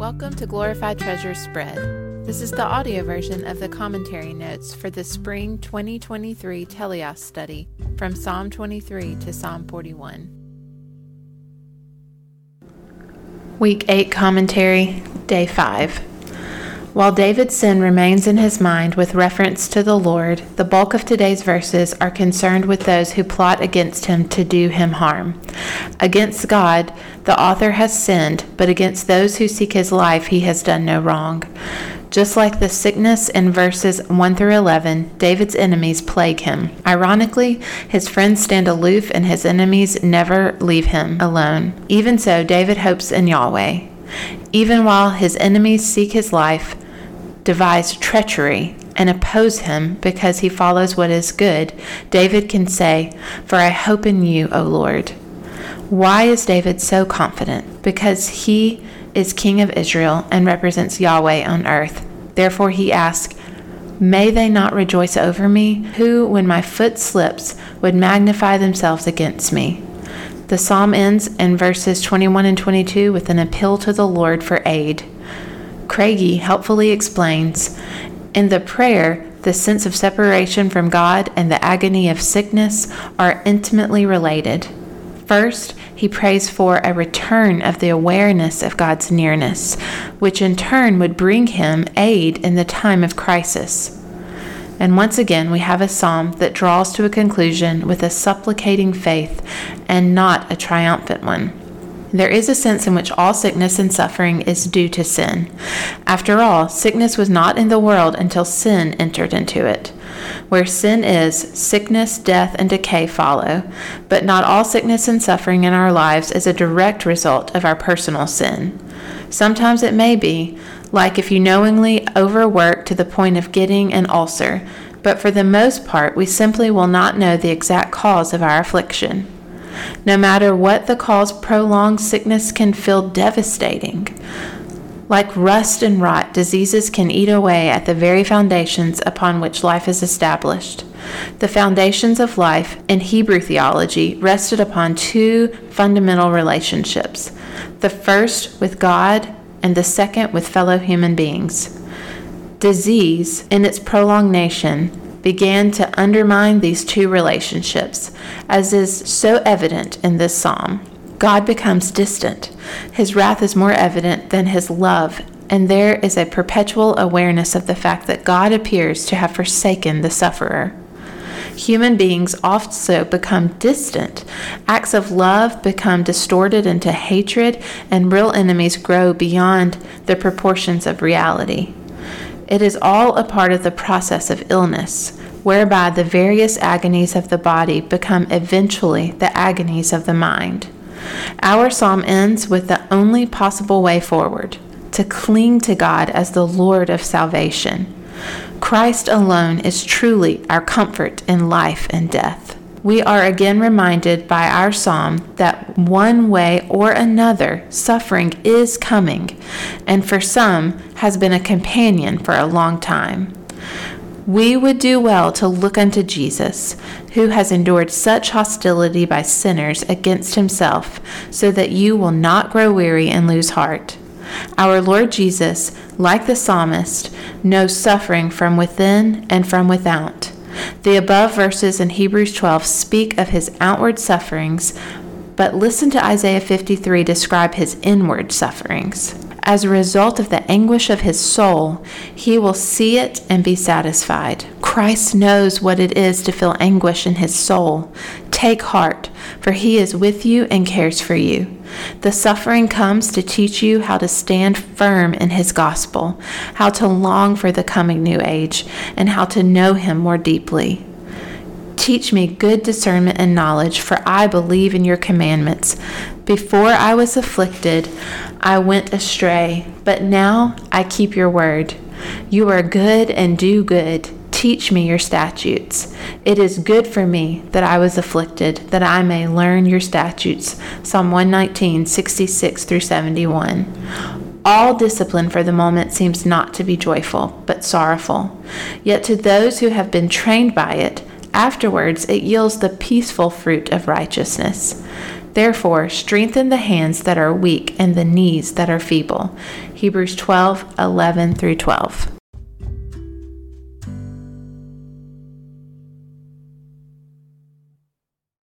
Welcome to Glorified Treasures Spread. This is the audio version of the commentary notes for the Spring 2023 Teleios study from Psalm 23 to Psalm 41. Week 8 Commentary, Day 5. While David's sin remains in his mind with reference to the Lord, the bulk of today's verses are concerned with those who plot against him to do him harm. Against God, the author has sinned, but against those who seek his life, he has done no wrong. Just like the sickness in verses 1 through 11, David's enemies plague him. Ironically, his friends stand aloof and his enemies never leave him alone. Even so, David hopes in Yahweh. Even while his enemies seek his life, devise treachery, and oppose him because he follows what is good, David can say, For I hope in you, O Lord. Why is David so confident? Because he is king of Israel and represents Yahweh on earth. Therefore he asks, May they not rejoice over me, who, when my foot slips, would magnify themselves against me? The psalm ends in verses 21 and 22 with an appeal to the Lord for aid. Craigie helpfully explains In the prayer, the sense of separation from God and the agony of sickness are intimately related. First, he prays for a return of the awareness of God's nearness, which in turn would bring him aid in the time of crisis. And once again, we have a psalm that draws to a conclusion with a supplicating faith and not a triumphant one. There is a sense in which all sickness and suffering is due to sin. After all, sickness was not in the world until sin entered into it. Where sin is, sickness, death, and decay follow, but not all sickness and suffering in our lives is a direct result of our personal sin. Sometimes it may be, like if you knowingly overwork to the point of getting an ulcer, but for the most part, we simply will not know the exact cause of our affliction. No matter what the cause, prolonged sickness can feel devastating. Like rust and rot, diseases can eat away at the very foundations upon which life is established. The foundations of life in Hebrew theology rested upon two fundamental relationships the first with God and the second with fellow human beings. Disease, in its prolongation, began to undermine these two relationships, as is so evident in this psalm. God becomes distant. His wrath is more evident than his love, and there is a perpetual awareness of the fact that God appears to have forsaken the sufferer. Human beings also become distant. Acts of love become distorted into hatred, and real enemies grow beyond the proportions of reality. It is all a part of the process of illness, whereby the various agonies of the body become eventually the agonies of the mind. Our psalm ends with the only possible way forward to cling to God as the Lord of salvation. Christ alone is truly our comfort in life and death. We are again reminded by our psalm that one way or another suffering is coming, and for some has been a companion for a long time we would do well to look unto Jesus, who has endured such hostility by sinners against himself, so that you will not grow weary and lose heart. Our Lord Jesus, like the psalmist, knows suffering from within and from without. The above verses in Hebrews 12 speak of his outward sufferings, but listen to Isaiah 53 describe his inward sufferings. As a result of the anguish of his soul, he will see it and be satisfied. Christ knows what it is to feel anguish in his soul. Take heart, for he is with you and cares for you. The suffering comes to teach you how to stand firm in his gospel, how to long for the coming new age, and how to know him more deeply. Teach me good discernment and knowledge, for I believe in your commandments. Before I was afflicted, I went astray, but now I keep your word. You are good and do good. Teach me your statutes. It is good for me that I was afflicted, that I may learn your statutes. Psalm 119, 66 through 71. All discipline for the moment seems not to be joyful, but sorrowful. Yet to those who have been trained by it, afterwards it yields the peaceful fruit of righteousness. Therefore, strengthen the hands that are weak and the knees that are feeble. Hebrews 12 11 through 12.